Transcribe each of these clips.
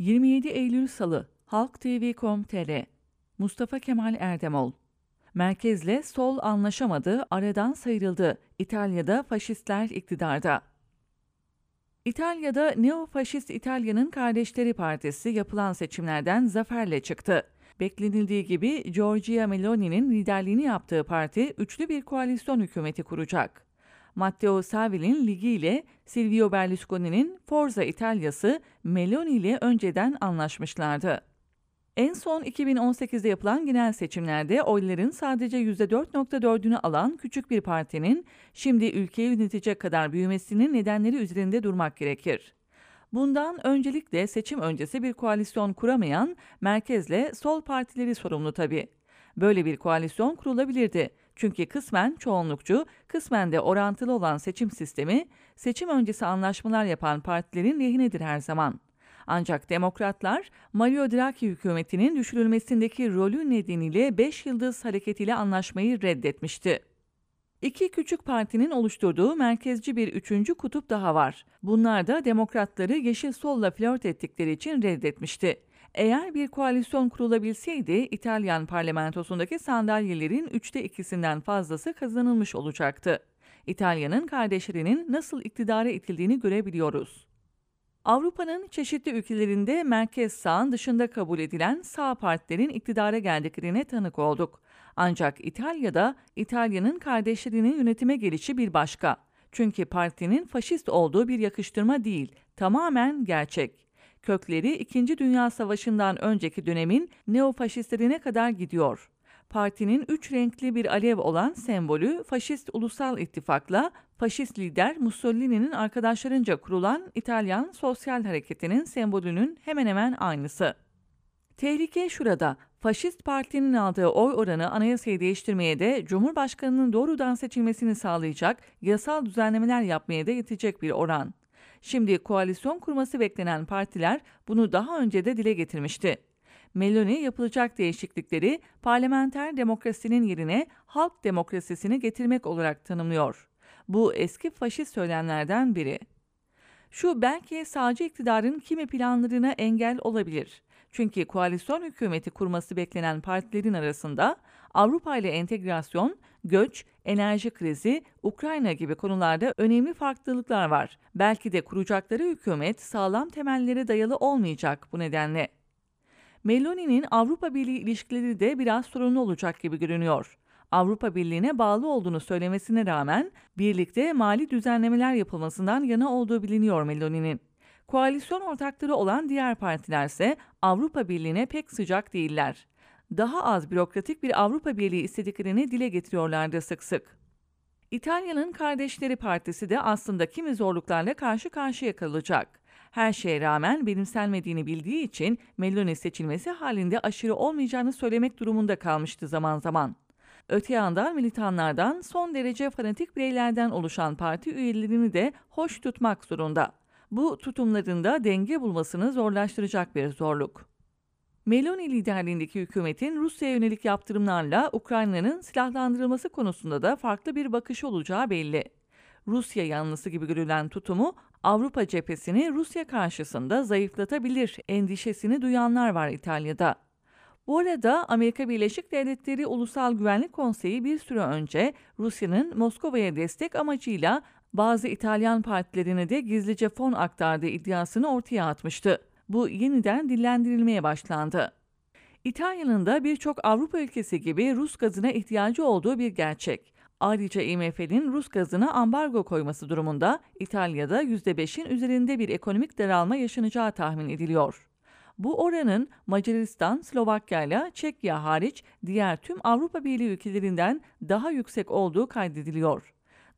27 Eylül Salı Halk TV.com.tr Mustafa Kemal Erdemol Merkezle sol anlaşamadı, aradan sıyrıldı. İtalya'da faşistler iktidarda. İtalya'da Neofaşist İtalya'nın Kardeşleri Partisi yapılan seçimlerden zaferle çıktı. Beklenildiği gibi Giorgia Meloni'nin liderliğini yaptığı parti üçlü bir koalisyon hükümeti kuracak. Matteo Salvini'nin Ligi ile Silvio Berlusconi'nin Forza İtalya'sı Meloni ile önceden anlaşmışlardı. En son 2018'de yapılan genel seçimlerde oyların sadece %4.4'ünü alan küçük bir partinin şimdi ülkeyi yönetecek kadar büyümesinin nedenleri üzerinde durmak gerekir. Bundan öncelikle seçim öncesi bir koalisyon kuramayan merkezle sol partileri sorumlu tabii. Böyle bir koalisyon kurulabilirdi. Çünkü kısmen çoğunlukçu, kısmen de orantılı olan seçim sistemi, seçim öncesi anlaşmalar yapan partilerin lehinedir her zaman. Ancak demokratlar Mario Draghi hükümetinin düşürülmesindeki rolü nedeniyle 5 yıldız hareketiyle anlaşmayı reddetmişti. İki küçük partinin oluşturduğu merkezci bir üçüncü kutup daha var. Bunlar da demokratları yeşil solla flört ettikleri için reddetmişti. Eğer bir koalisyon kurulabilseydi İtalyan parlamentosundaki sandalyelerin üçte ikisinden fazlası kazanılmış olacaktı. İtalya'nın kardeşlerinin nasıl iktidara itildiğini görebiliyoruz. Avrupa'nın çeşitli ülkelerinde merkez sağın dışında kabul edilen sağ partilerin iktidara geldiklerine tanık olduk. Ancak İtalya'da İtalya'nın kardeşlerinin yönetime gelişi bir başka. Çünkü partinin faşist olduğu bir yakıştırma değil, tamamen gerçek. Kökleri 2. Dünya Savaşı'ndan önceki dönemin neofaşistlerine kadar gidiyor. Partinin üç renkli bir alev olan sembolü Faşist Ulusal İttifak'la faşist lider Mussolini'nin arkadaşlarınca kurulan İtalyan Sosyal Hareketi'nin sembolünün hemen hemen aynısı. Tehlike şurada. Faşist partinin aldığı oy oranı anayasayı değiştirmeye de Cumhurbaşkanının doğrudan seçilmesini sağlayacak yasal düzenlemeler yapmaya da yetecek bir oran. Şimdi koalisyon kurması beklenen partiler bunu daha önce de dile getirmişti. Meloni yapılacak değişiklikleri parlamenter demokrasinin yerine halk demokrasisini getirmek olarak tanımlıyor. Bu eski faşist söylemlerden biri. Şu belki sağcı iktidarın kimi planlarına engel olabilir. Çünkü koalisyon hükümeti kurması beklenen partilerin arasında Avrupa ile entegrasyon, göç, enerji krizi, Ukrayna gibi konularda önemli farklılıklar var. Belki de kuracakları hükümet sağlam temellere dayalı olmayacak bu nedenle. Meloni'nin Avrupa Birliği ilişkileri de biraz sorunlu olacak gibi görünüyor. Avrupa Birliği'ne bağlı olduğunu söylemesine rağmen birlikte mali düzenlemeler yapılmasından yana olduğu biliniyor Meloni'nin. Koalisyon ortakları olan diğer partiler ise Avrupa Birliği'ne pek sıcak değiller. Daha az bürokratik bir Avrupa Birliği istediklerini dile getiriyorlardı sık sık. İtalya'nın Kardeşleri Partisi de aslında kimi zorluklarla karşı karşıya kalacak. Her şeye rağmen benimsenmediğini bildiği için Meloni seçilmesi halinde aşırı olmayacağını söylemek durumunda kalmıştı zaman zaman. Öte yandan militanlardan son derece fanatik bireylerden oluşan parti üyelerini de hoş tutmak zorunda. Bu tutumlarında denge bulmasını zorlaştıracak bir zorluk. Meloni liderliğindeki hükümetin Rusya'ya yönelik yaptırımlarla Ukrayna'nın silahlandırılması konusunda da farklı bir bakış olacağı belli. Rusya yanlısı gibi görülen tutumu Avrupa cephesini Rusya karşısında zayıflatabilir endişesini duyanlar var İtalya'da. Bu arada Amerika Birleşik Devletleri Ulusal Güvenlik Konseyi bir süre önce Rusya'nın Moskova'ya destek amacıyla bazı İtalyan partilerine de gizlice fon aktardığı iddiasını ortaya atmıştı. Bu yeniden dillendirilmeye başlandı. İtalya'nın da birçok Avrupa ülkesi gibi Rus gazına ihtiyacı olduğu bir gerçek. Ayrıca IMF'nin Rus gazına ambargo koyması durumunda İtalya'da %5'in üzerinde bir ekonomik daralma yaşanacağı tahmin ediliyor. Bu oranın Macaristan, Slovakya ile Çekya hariç diğer tüm Avrupa Birliği ülkelerinden daha yüksek olduğu kaydediliyor.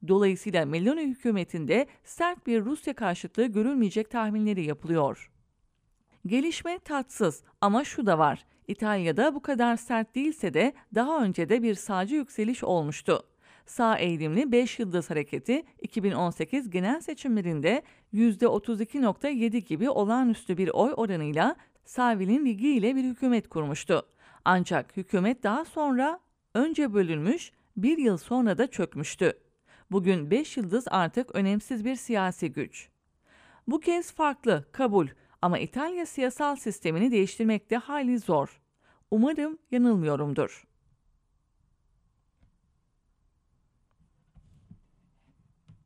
Dolayısıyla Meloni hükümetinde sert bir Rusya karşıtlığı görülmeyecek tahminleri yapılıyor. Gelişme tatsız ama şu da var. İtalya'da bu kadar sert değilse de daha önce de bir sağcı yükseliş olmuştu. Sağ eğilimli 5 Yıldız Hareketi 2018 genel seçimlerinde %32.7 gibi olağanüstü bir oy oranıyla Savil'in ligi ile bir hükümet kurmuştu. Ancak hükümet daha sonra önce bölünmüş, bir yıl sonra da çökmüştü. Bugün 5 yıldız artık önemsiz bir siyasi güç. Bu kez farklı, kabul Ama İtalya siyasal sistemini değiştirmek de hali zor. Umarım yanılmıyorumdur.